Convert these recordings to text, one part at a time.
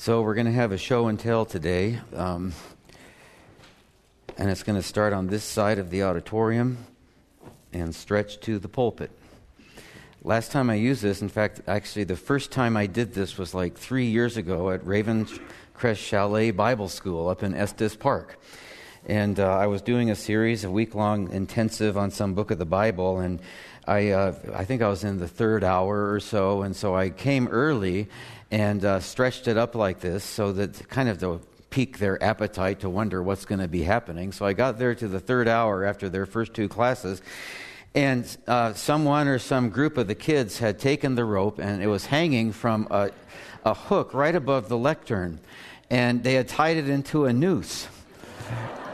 So, we're going to have a show and tell today, um, and it's going to start on this side of the auditorium and stretch to the pulpit. Last time I used this, in fact, actually, the first time I did this was like three years ago at Ravencrest Chalet Bible School up in Estes Park. And uh, I was doing a series, a week long intensive on some book of the Bible, and I, uh, I think I was in the third hour or so, and so I came early and uh, stretched it up like this so that kind of to pique their appetite to wonder what's going to be happening. So I got there to the third hour after their first two classes. And uh, someone or some group of the kids had taken the rope and it was hanging from a, a hook right above the lectern. And they had tied it into a noose.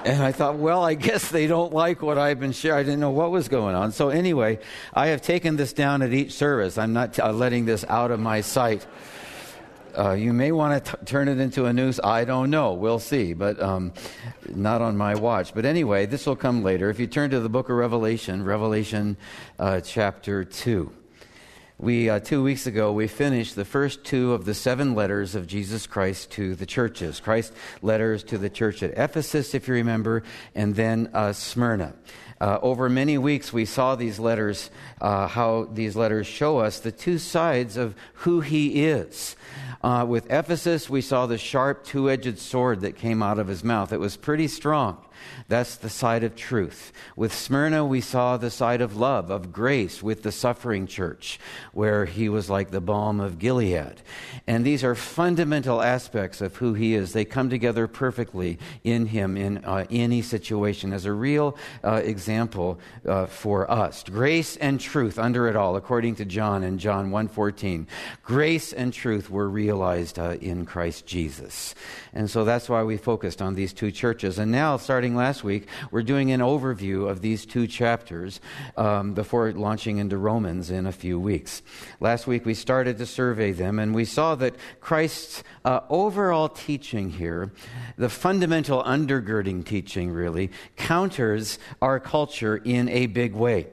And I thought, well, I guess they don't like what I've been sharing. I didn't know what was going on. So, anyway, I have taken this down at each service. I'm not t- uh, letting this out of my sight. Uh, you may want to turn it into a noose. I don't know. We'll see, but um, not on my watch. But anyway, this will come later. If you turn to the book of Revelation, Revelation uh, chapter 2. We, uh, two weeks ago, we finished the first two of the seven letters of Jesus Christ to the churches. Christ letters to the church at Ephesus, if you remember, and then uh, Smyrna. Uh, over many weeks, we saw these letters, uh, how these letters show us the two sides of who he is. Uh, with Ephesus, we saw the sharp two edged sword that came out of his mouth. It was pretty strong. That's the side of truth. With Smyrna, we saw the side of love, of grace, with the suffering church, where he was like the balm of Gilead. And these are fundamental aspects of who he is. They come together perfectly in him in uh, any situation as a real uh, example uh, for us. Grace and truth under it all, according to John in John 1.14. Grace and truth were realized uh, in Christ Jesus. And so that's why we focused on these two churches. And now, starting last week, we're doing an overview of these two chapters um, before launching into Romans in a few weeks. Last week, we started to survey them, and we saw that Christ's uh, overall teaching here, the fundamental undergirding teaching really, counters our culture in a big way.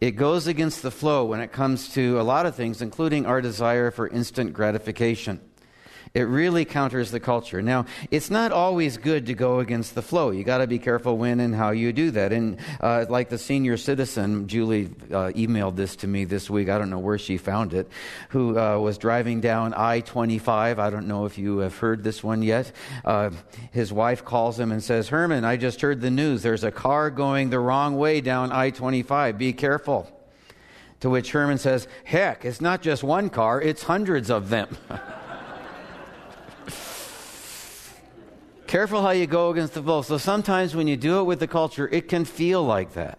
It goes against the flow when it comes to a lot of things, including our desire for instant gratification. It really counters the culture. Now, it's not always good to go against the flow. You got to be careful when and how you do that. And uh, like the senior citizen, Julie uh, emailed this to me this week. I don't know where she found it. Who uh, was driving down I-25. I don't know if you have heard this one yet. Uh, his wife calls him and says, "Herman, I just heard the news. There's a car going the wrong way down I-25. Be careful." To which Herman says, "Heck, it's not just one car; it's hundreds of them." Careful how you go against the flow. So sometimes when you do it with the culture, it can feel like that.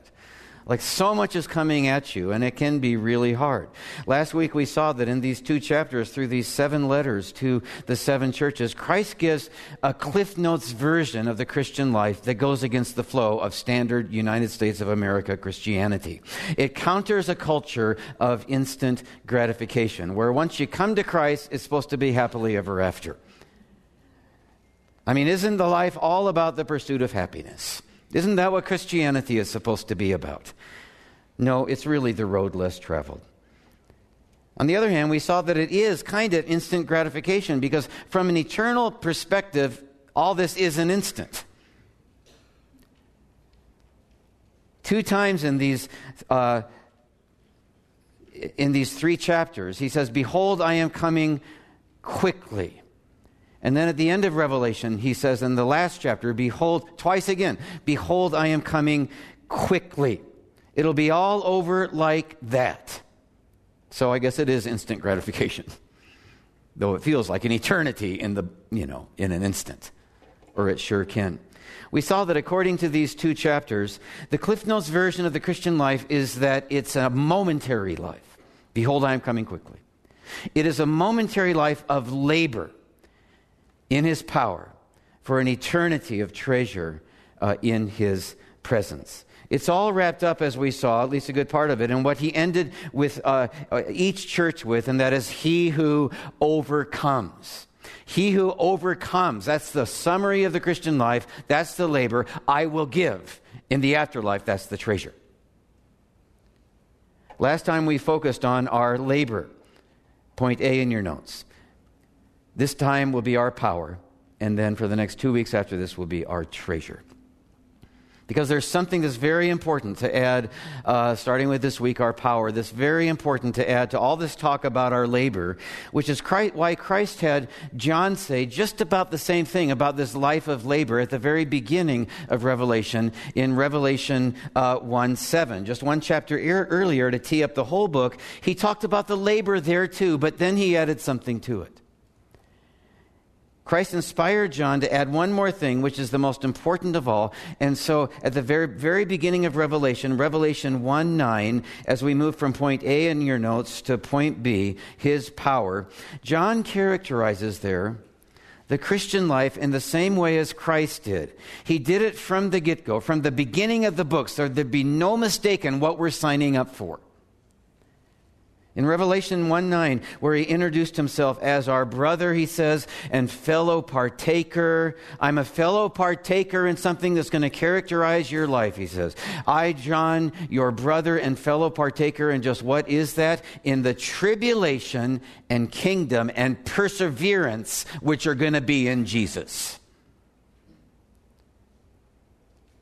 Like so much is coming at you, and it can be really hard. Last week we saw that in these two chapters, through these seven letters to the seven churches, Christ gives a Cliff Notes version of the Christian life that goes against the flow of standard United States of America Christianity. It counters a culture of instant gratification, where once you come to Christ, it's supposed to be happily ever after. I mean, isn't the life all about the pursuit of happiness? Isn't that what Christianity is supposed to be about? No, it's really the road less traveled. On the other hand, we saw that it is kind of instant gratification because, from an eternal perspective, all this is an instant. Two times in these, uh, in these three chapters, he says, Behold, I am coming quickly. And then at the end of Revelation, he says in the last chapter, Behold, twice again, Behold, I am coming quickly. It'll be all over like that. So I guess it is instant gratification, though it feels like an eternity in the, you know, in an instant, or it sure can. We saw that according to these two chapters, the Cliff Notes version of the Christian life is that it's a momentary life. Behold, I am coming quickly. It is a momentary life of labor in his power for an eternity of treasure uh, in his presence. It's all wrapped up, as we saw, at least a good part of it, in what he ended with uh, uh, each church with, and that is he who overcomes. He who overcomes. That's the summary of the Christian life. That's the labor I will give. In the afterlife, that's the treasure. Last time we focused on our labor. Point A in your notes. This time will be our power, and then for the next two weeks after this will be our treasure because there's something that's very important to add, uh, starting with this week, our power, that's very important to add to all this talk about our labor, which is Christ, why Christ had John say just about the same thing about this life of labor at the very beginning of Revelation in Revelation uh, 1 7. Just one chapter er- earlier to tee up the whole book, he talked about the labor there too, but then he added something to it. Christ inspired John to add one more thing, which is the most important of all. And so, at the very, very beginning of Revelation, Revelation 1 9, as we move from point A in your notes to point B, his power, John characterizes there the Christian life in the same way as Christ did. He did it from the get go, from the beginning of the book, so there'd be no mistake in what we're signing up for. In Revelation 1 9, where he introduced himself as our brother, he says, and fellow partaker. I'm a fellow partaker in something that's going to characterize your life, he says. I, John, your brother and fellow partaker, and just what is that? In the tribulation and kingdom and perseverance which are going to be in Jesus.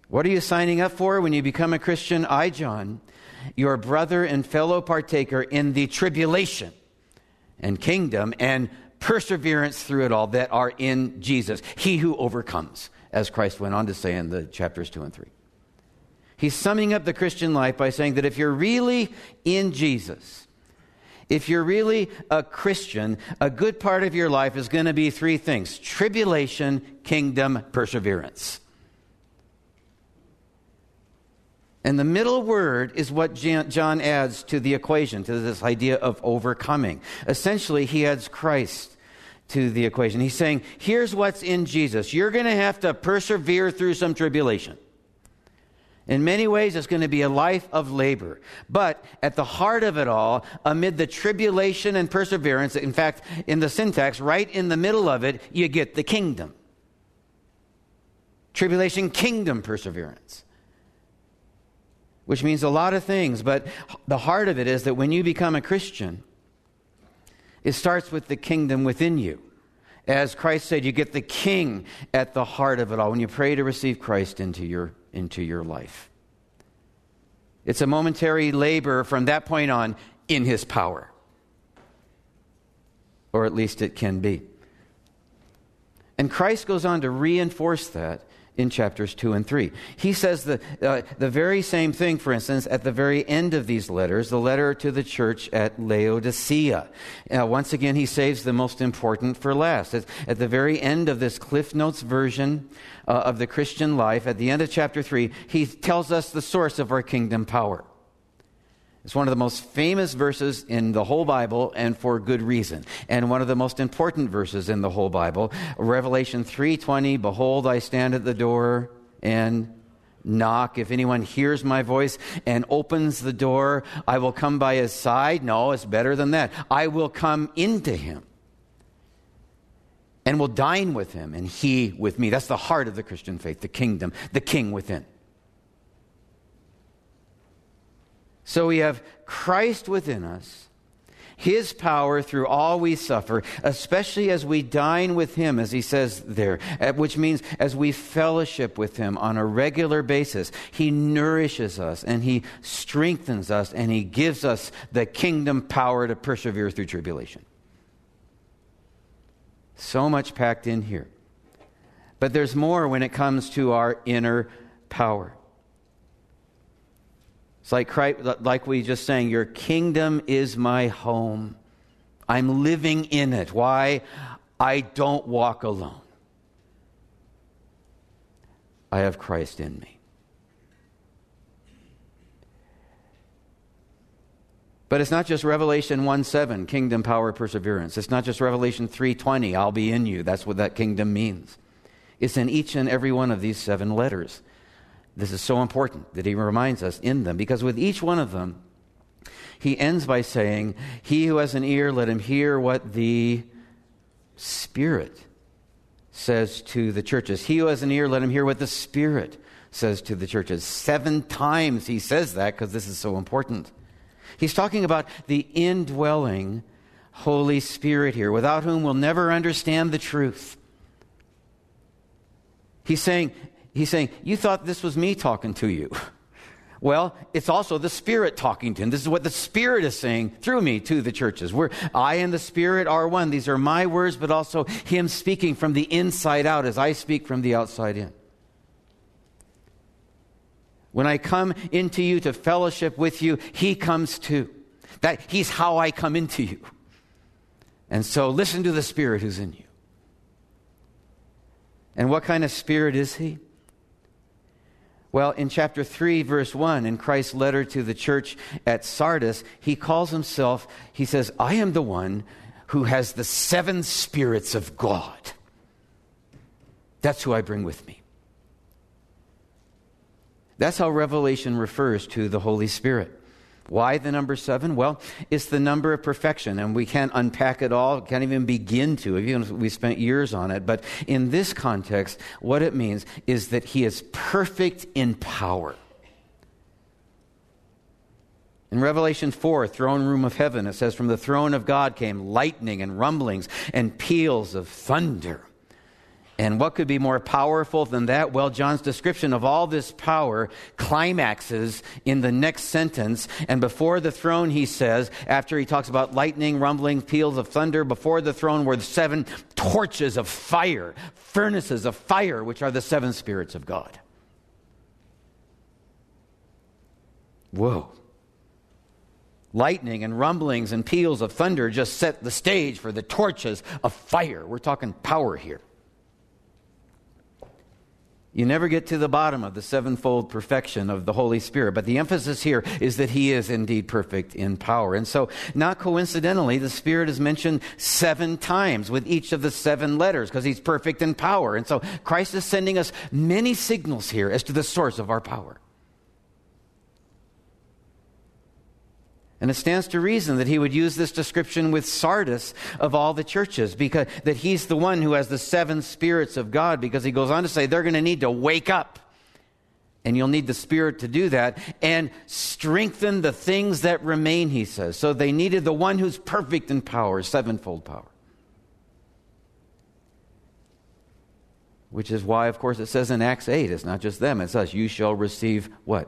What are you signing up for when you become a Christian? I, John, your brother and fellow partaker in the tribulation and kingdom and perseverance through it all that are in Jesus. He who overcomes, as Christ went on to say in the chapters 2 and 3. He's summing up the Christian life by saying that if you're really in Jesus, if you're really a Christian, a good part of your life is going to be three things tribulation, kingdom, perseverance. And the middle word is what John adds to the equation, to this idea of overcoming. Essentially, he adds Christ to the equation. He's saying, here's what's in Jesus. You're going to have to persevere through some tribulation. In many ways, it's going to be a life of labor. But at the heart of it all, amid the tribulation and perseverance, in fact, in the syntax, right in the middle of it, you get the kingdom. Tribulation, kingdom, perseverance which means a lot of things. But the heart of it is that when you become a Christian, it starts with the kingdom within you. As Christ said, you get the king at the heart of it all when you pray to receive Christ into your, into your life. It's a momentary labor from that point on in his power. Or at least it can be. And Christ goes on to reinforce that in chapters 2 and 3. He says the, uh, the very same thing, for instance, at the very end of these letters, the letter to the church at Laodicea. Once again, he saves the most important for last. At, at the very end of this Cliff Notes version uh, of the Christian life, at the end of chapter 3, he tells us the source of our kingdom power. It's one of the most famous verses in the whole Bible and for good reason. And one of the most important verses in the whole Bible, Revelation 3:20, behold I stand at the door and knock. If anyone hears my voice and opens the door, I will come by his side. No, it's better than that. I will come into him and will dine with him and he with me. That's the heart of the Christian faith, the kingdom, the king within. So we have Christ within us, his power through all we suffer, especially as we dine with him, as he says there, which means as we fellowship with him on a regular basis. He nourishes us and he strengthens us and he gives us the kingdom power to persevere through tribulation. So much packed in here. But there's more when it comes to our inner power. It's like, Christ, like we just sang, Your kingdom is my home. I'm living in it. Why? I don't walk alone. I have Christ in me. But it's not just Revelation 1 7, kingdom, power, perseverance. It's not just Revelation 3 20, I'll be in you. That's what that kingdom means. It's in each and every one of these seven letters. This is so important that he reminds us in them because with each one of them, he ends by saying, He who has an ear, let him hear what the Spirit says to the churches. He who has an ear, let him hear what the Spirit says to the churches. Seven times he says that because this is so important. He's talking about the indwelling Holy Spirit here, without whom we'll never understand the truth. He's saying, he's saying, You thought this was me talking to you. Well, it's also the Spirit talking to him. This is what the Spirit is saying through me to the churches. Where I and the Spirit are one. These are my words, but also Him speaking from the inside out as I speak from the outside in. When I come into you to fellowship with you, He comes too. That He's how I come into you. And so listen to the Spirit who's in you. And what kind of Spirit is He? Well, in chapter 3, verse 1, in Christ's letter to the church at Sardis, he calls himself, he says, I am the one who has the seven spirits of God. That's who I bring with me. That's how Revelation refers to the Holy Spirit. Why the number seven? Well, it's the number of perfection, and we can't unpack it all, can't even begin to, even we spent years on it. But in this context, what it means is that he is perfect in power. In Revelation 4, throne room of heaven, it says, From the throne of God came lightning and rumblings and peals of thunder. And what could be more powerful than that? Well, John's description of all this power climaxes in the next sentence. And before the throne, he says, after he talks about lightning, rumbling, peals of thunder, before the throne were seven torches of fire, furnaces of fire, which are the seven spirits of God. Whoa. Lightning and rumblings and peals of thunder just set the stage for the torches of fire. We're talking power here. You never get to the bottom of the sevenfold perfection of the Holy Spirit, but the emphasis here is that He is indeed perfect in power. And so, not coincidentally, the Spirit is mentioned seven times with each of the seven letters because He's perfect in power. And so, Christ is sending us many signals here as to the source of our power. And it stands to reason that he would use this description with Sardis of all the churches, because that he's the one who has the seven spirits of God, because he goes on to say they're going to need to wake up. And you'll need the Spirit to do that and strengthen the things that remain, he says. So they needed the one who's perfect in power, sevenfold power. Which is why, of course, it says in Acts 8, it's not just them, it's us. You shall receive what?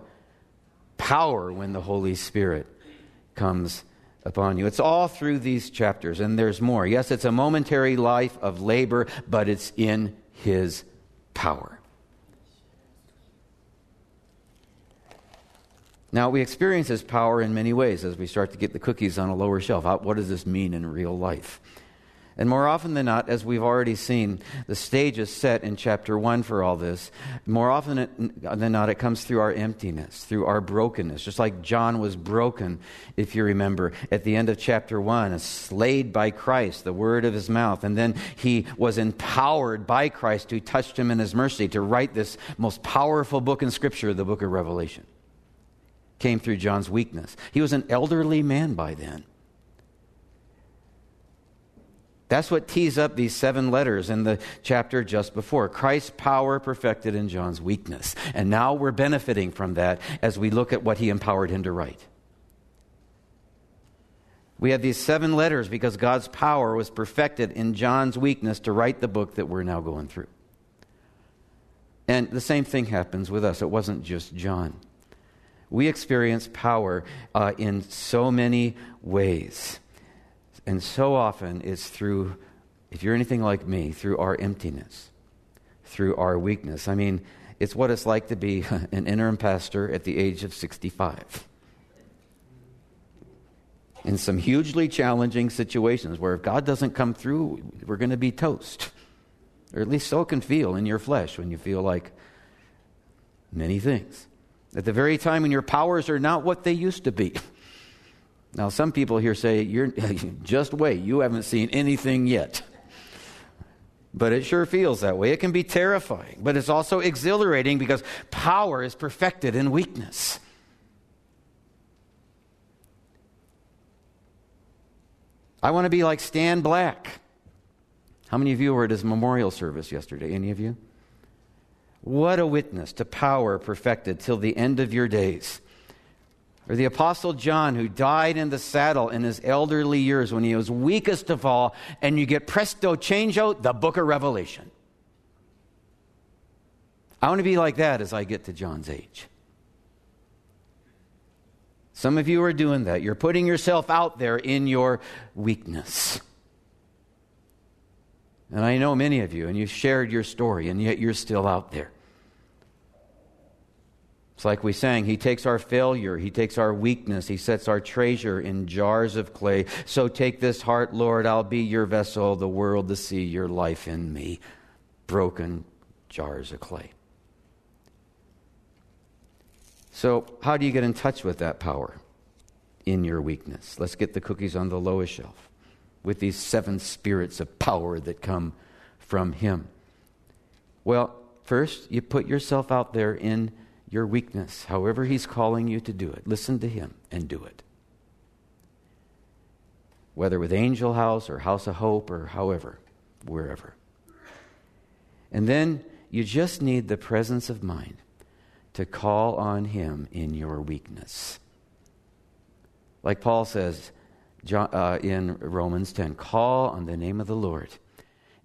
Power when the Holy Spirit comes upon you. It's all through these chapters, and there's more. Yes, it's a momentary life of labor, but it's in His power. Now, we experience His power in many ways as we start to get the cookies on a lower shelf. What does this mean in real life? And more often than not, as we've already seen, the stage is set in chapter 1 for all this. More often than not, it comes through our emptiness, through our brokenness. Just like John was broken, if you remember, at the end of chapter 1, slayed by Christ, the word of his mouth. And then he was empowered by Christ who touched him in his mercy to write this most powerful book in Scripture, the book of Revelation. Came through John's weakness. He was an elderly man by then. That's what tees up these seven letters in the chapter just before. Christ's power perfected in John's weakness. And now we're benefiting from that as we look at what he empowered him to write. We have these seven letters because God's power was perfected in John's weakness to write the book that we're now going through. And the same thing happens with us. It wasn't just John. We experience power uh, in so many ways. And so often it's through, if you're anything like me, through our emptiness, through our weakness. I mean, it's what it's like to be an interim pastor at the age of 65. In some hugely challenging situations where if God doesn't come through, we're going to be toast. Or at least so it can feel in your flesh when you feel like many things. At the very time when your powers are not what they used to be. Now, some people here say, You're, just wait, you haven't seen anything yet. But it sure feels that way. It can be terrifying, but it's also exhilarating because power is perfected in weakness. I want to be like Stan Black. How many of you were at his memorial service yesterday? Any of you? What a witness to power perfected till the end of your days. Or the Apostle John, who died in the saddle in his elderly years when he was weakest of all, and you get presto changeo, the book of Revelation. I want to be like that as I get to John's age. Some of you are doing that. You're putting yourself out there in your weakness. And I know many of you, and you've shared your story, and yet you're still out there. It's like we sang, He takes our failure, He takes our weakness, He sets our treasure in jars of clay. So take this heart, Lord, I'll be your vessel, the world to see your life in me. Broken jars of clay. So, how do you get in touch with that power in your weakness? Let's get the cookies on the lowest shelf with these seven spirits of power that come from Him. Well, first, you put yourself out there in your weakness, however He's calling you to do it. Listen to Him and do it. Whether with Angel House or House of Hope or however, wherever. And then you just need the presence of mind to call on Him in your weakness. Like Paul says uh, in Romans 10 call on the name of the Lord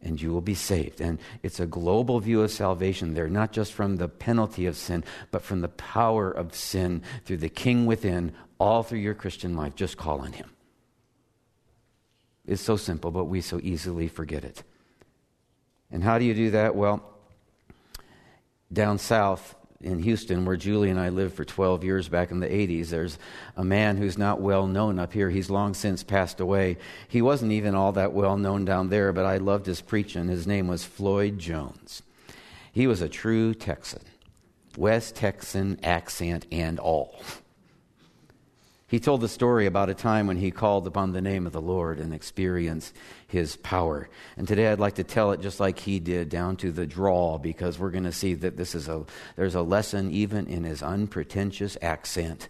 and you will be saved. And it's a global view of salvation there, not just from the penalty of sin, but from the power of sin through the King within, all through your Christian life. Just call on Him. It's so simple, but we so easily forget it. And how do you do that? Well, down south, in Houston, where Julie and I lived for 12 years back in the 80s, there's a man who's not well known up here. He's long since passed away. He wasn't even all that well known down there, but I loved his preaching. His name was Floyd Jones. He was a true Texan, West Texan accent and all. He told the story about a time when he called upon the name of the Lord and experienced his power. And today I'd like to tell it just like he did, down to the draw, because we're going to see that this is a there's a lesson even in his unpretentious accent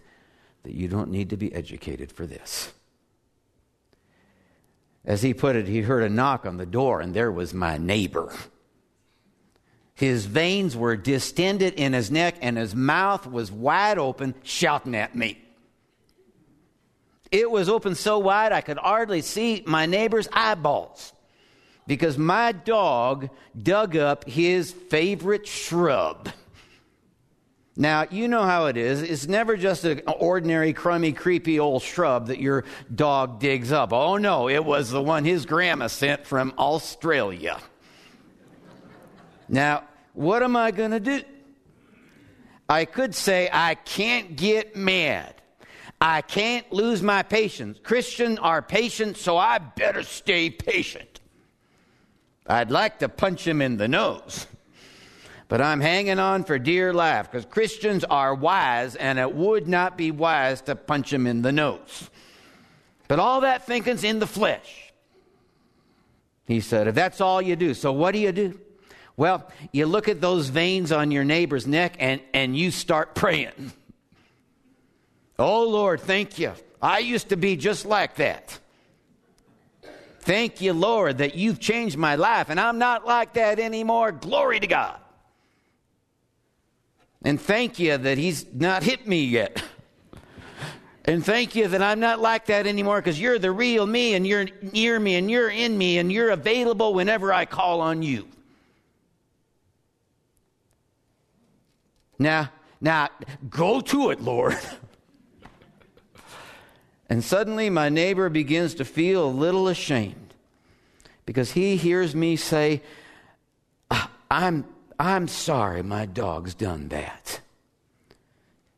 that you don't need to be educated for this. As he put it, he heard a knock on the door, and there was my neighbor. His veins were distended in his neck, and his mouth was wide open, shouting at me. It was open so wide I could hardly see my neighbor's eyeballs because my dog dug up his favorite shrub. Now, you know how it is. It's never just an ordinary, crummy, creepy old shrub that your dog digs up. Oh, no, it was the one his grandma sent from Australia. now, what am I going to do? I could say, I can't get mad. I can't lose my patience. Christians are patient, so I better stay patient. I'd like to punch him in the nose, but I'm hanging on for dear life because Christians are wise, and it would not be wise to punch him in the nose. But all that thinking's in the flesh. He said, if that's all you do, so what do you do? Well, you look at those veins on your neighbor's neck and, and you start praying. Oh, Lord, thank you. I used to be just like that. Thank you, Lord, that you've changed my life and I'm not like that anymore. Glory to God. And thank you that He's not hit me yet. And thank you that I'm not like that anymore because you're the real me and you're near me and you're in me and you're available whenever I call on you. Now, now, go to it, Lord. And suddenly my neighbor begins to feel a little ashamed because he hears me say, ah, I'm, I'm sorry my dog's done that.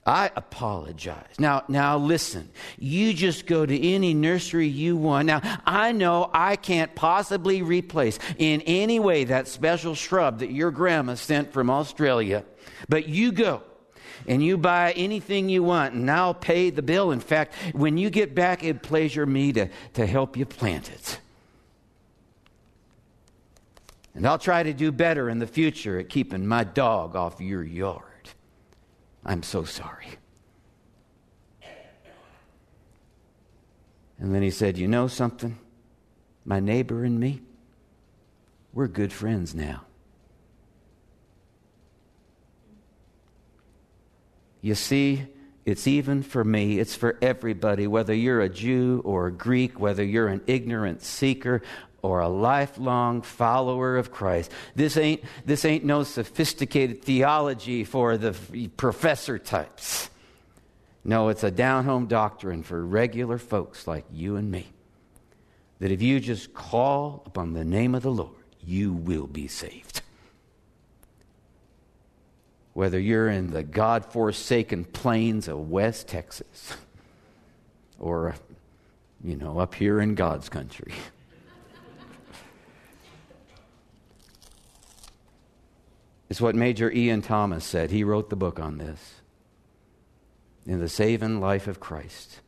I apologize. Now, now listen. You just go to any nursery you want. Now, I know I can't possibly replace in any way that special shrub that your grandma sent from Australia, but you go and you buy anything you want, and I'll pay the bill. In fact, when you get back, it pleasure me to, to help you plant it. And I'll try to do better in the future at keeping my dog off your yard. I'm so sorry. And then he said, You know something? My neighbor and me, we're good friends now. You see, It's even for me. It's for everybody, whether you're a Jew or a Greek, whether you're an ignorant seeker or a lifelong follower of Christ. This ain't, this ain't no sophisticated theology for the professor types. No, it's a down home doctrine for regular folks like you and me. That if you just call upon the name of the Lord, you will be saved. Whether you're in the God forsaken plains of West Texas or, you know, up here in God's country. It's what Major Ian Thomas said. He wrote the book on this in the saving life of Christ.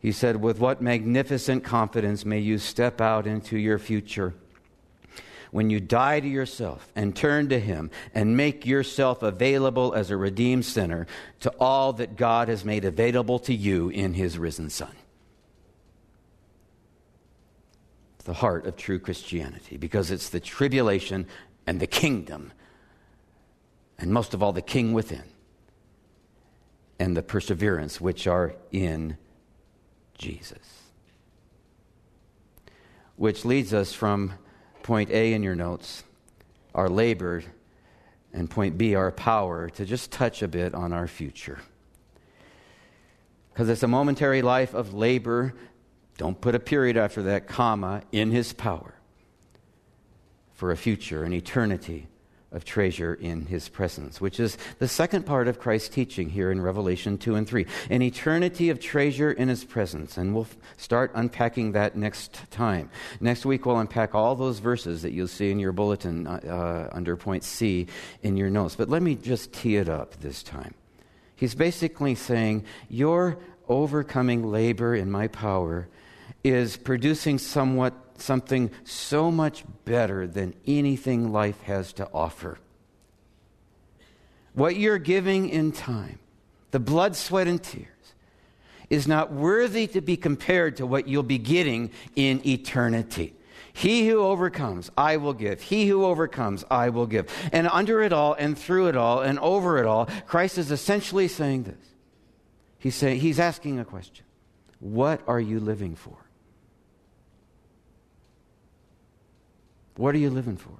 He said, With what magnificent confidence may you step out into your future when you die to yourself and turn to Him and make yourself available as a redeemed sinner to all that God has made available to you in His risen Son. the heart of true Christianity because it's the tribulation and the kingdom, and most of all, the king within, and the perseverance which are in Jesus. Which leads us from point A in your notes, our labor, and point B, our power, to just touch a bit on our future. Because it's a momentary life of labor. Don't put a period after that, comma, in his power for a future, an eternity of treasure in his presence, which is the second part of Christ's teaching here in Revelation 2 and 3. An eternity of treasure in his presence. And we'll start unpacking that next time. Next week, we'll unpack all those verses that you'll see in your bulletin uh, uh, under point C in your notes. But let me just tee it up this time. He's basically saying, Your overcoming labor in my power is producing somewhat something so much better than anything life has to offer. What you're giving in time, the blood, sweat, and tears, is not worthy to be compared to what you'll be getting in eternity. He who overcomes, I will give. He who overcomes, I will give. And under it all, and through it all, and over it all, Christ is essentially saying this. He's, saying, he's asking a question What are you living for? What are you living for?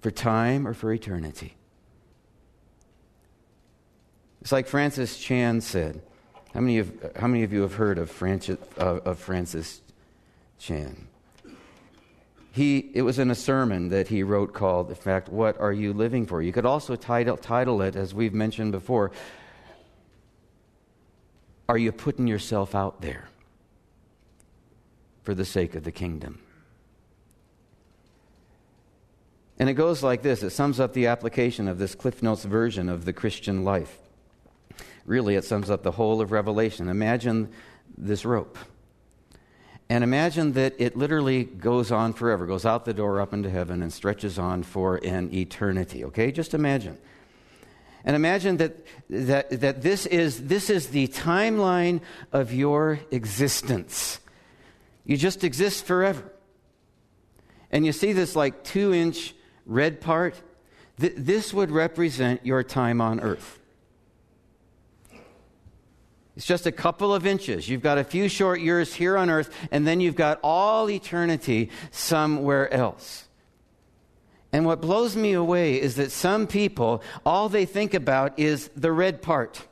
For time or for eternity? It's like Francis Chan said. How many of, how many of you have heard of Francis, of Francis Chan? He, it was in a sermon that he wrote called, in fact, What Are You Living For? You could also title, title it, as we've mentioned before, Are You Putting Yourself Out There for the Sake of the Kingdom? And it goes like this it sums up the application of this Cliff Notes version of the Christian life. Really, it sums up the whole of Revelation. Imagine this rope. And imagine that it literally goes on forever, goes out the door up into heaven and stretches on for an eternity. Okay? Just imagine. And imagine that, that, that this, is, this is the timeline of your existence. You just exist forever. And you see this like two inch red part, th- this would represent your time on earth. It's just a couple of inches. You've got a few short years here on earth, and then you've got all eternity somewhere else. And what blows me away is that some people, all they think about is the red part.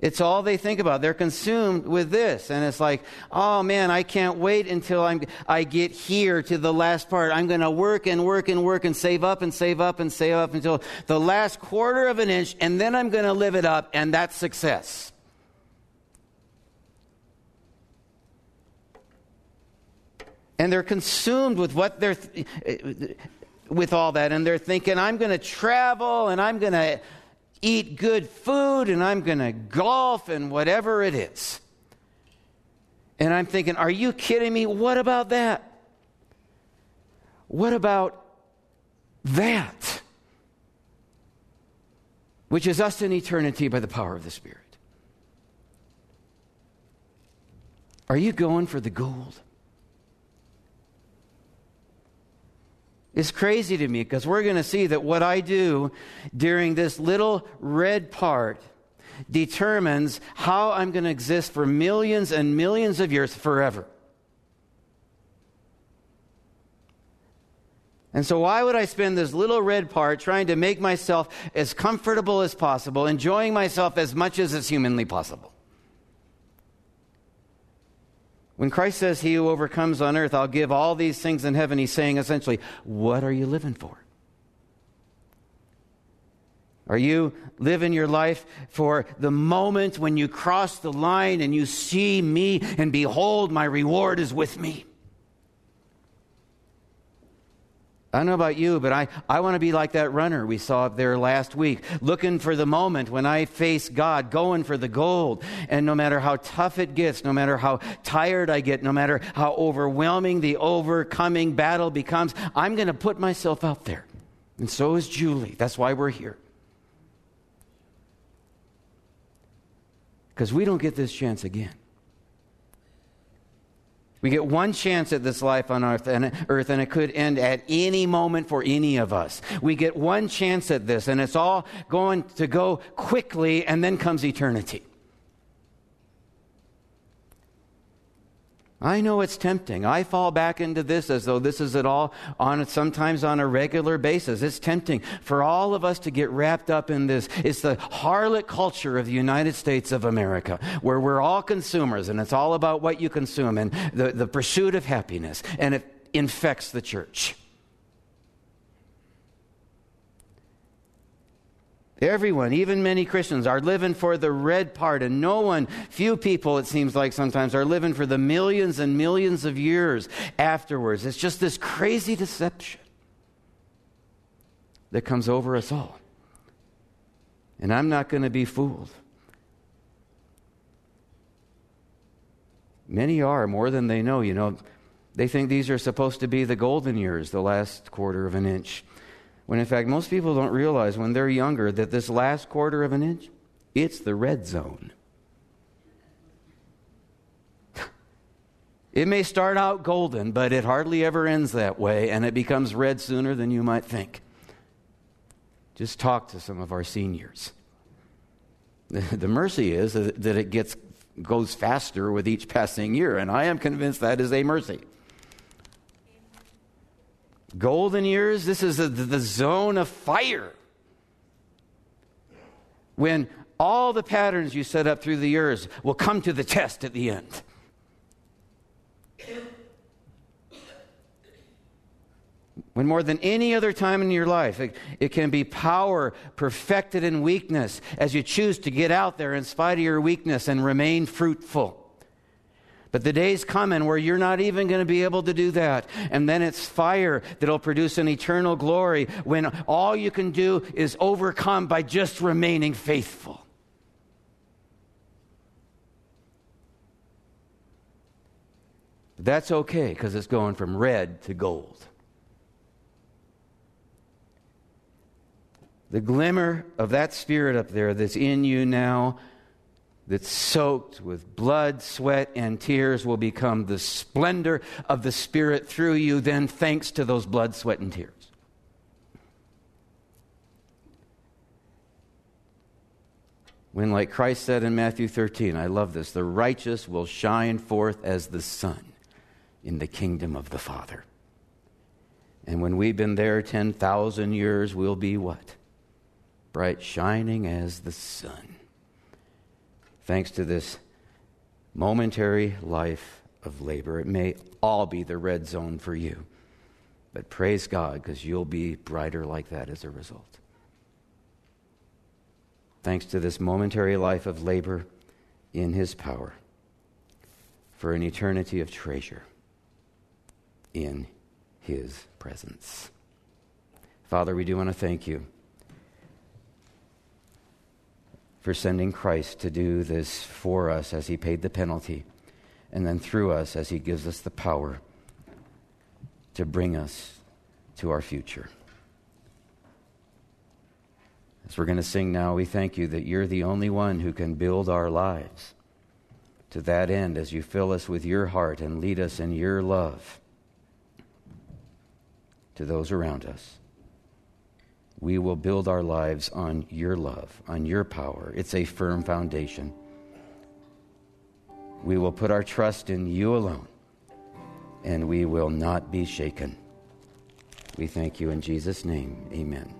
It's all they think about. They're consumed with this. And it's like, oh man, I can't wait until I'm, I get here to the last part. I'm going to work and work and work and save up and save up and save up until the last quarter of an inch, and then I'm going to live it up, and that's success. And they're consumed with what they're, th- eh, with all that, and they're thinking, I'm going to travel and I'm going to eat good food and I'm going to golf and whatever it is. And I'm thinking, are you kidding me? What about that? What about that? Which is us in eternity by the power of the Spirit. Are you going for the gold? Is crazy to me because we're going to see that what I do during this little red part determines how I'm going to exist for millions and millions of years forever. And so, why would I spend this little red part trying to make myself as comfortable as possible, enjoying myself as much as is humanly possible? When Christ says, He who overcomes on earth, I'll give all these things in heaven, He's saying essentially, What are you living for? Are you living your life for the moment when you cross the line and you see me and behold, my reward is with me? I don't know about you, but I, I want to be like that runner we saw up there last week, looking for the moment when I face God, going for the gold. And no matter how tough it gets, no matter how tired I get, no matter how overwhelming the overcoming battle becomes, I'm going to put myself out there. And so is Julie. That's why we're here. Because we don't get this chance again. We get one chance at this life on earth and, earth, and it could end at any moment for any of us. We get one chance at this, and it's all going to go quickly, and then comes eternity. I know it's tempting. I fall back into this as though this is at all on sometimes on a regular basis. It's tempting for all of us to get wrapped up in this. It's the harlot culture of the United States of America, where we're all consumers and it's all about what you consume and the, the pursuit of happiness, and it infects the church. Everyone, even many Christians, are living for the red part, and no one, few people, it seems like sometimes, are living for the millions and millions of years afterwards. It's just this crazy deception that comes over us all. And I'm not going to be fooled. Many are, more than they know. You know, they think these are supposed to be the golden years, the last quarter of an inch. When in fact, most people don't realize when they're younger that this last quarter of an inch, it's the red zone. It may start out golden, but it hardly ever ends that way, and it becomes red sooner than you might think. Just talk to some of our seniors. The mercy is that it gets, goes faster with each passing year, and I am convinced that is a mercy. Golden years, this is the, the zone of fire. When all the patterns you set up through the years will come to the test at the end. When more than any other time in your life, it, it, can be power perfected in weakness as you choose to get out there in spite of your weakness and remain fruitful. But the day's coming where you're not even going to be able to do that. And then it's fire that'll produce an eternal glory when all you can do is overcome by just remaining faithful. That's okay because it's going from red to gold. The glimmer of that spirit up there that's in you now that's soaked with blood, sweat, and tears will become the splendor of the Spirit through you, then, thanks to those blood, sweat, and tears. When, like Christ said in Matthew 13, I love this, the righteous will shine forth as the sun in the kingdom of the Father. And when we've been there 10,000 years, we'll be what? Bright, shining as the sun thanks to this momentary life of labor. It may all be the red zone for you, but praise God because you'll be brighter like that as a result. Thanks to this momentary life of labor in His power for an eternity of treasure in His presence. Father, we do want to thank you for sending Christ to do this for us as he paid the penalty, and then through us as he gives us the power to bring us to our future. As we're going to sing now, we thank you that you're the only one who can build our lives. To that end, as you fill us with your heart and lead us in your love, to those around us. We will build our lives on your love, on your power. It's a firm foundation. We will put our trust in you alone, and we will not be shaken. We thank you in Jesus' name. Amen.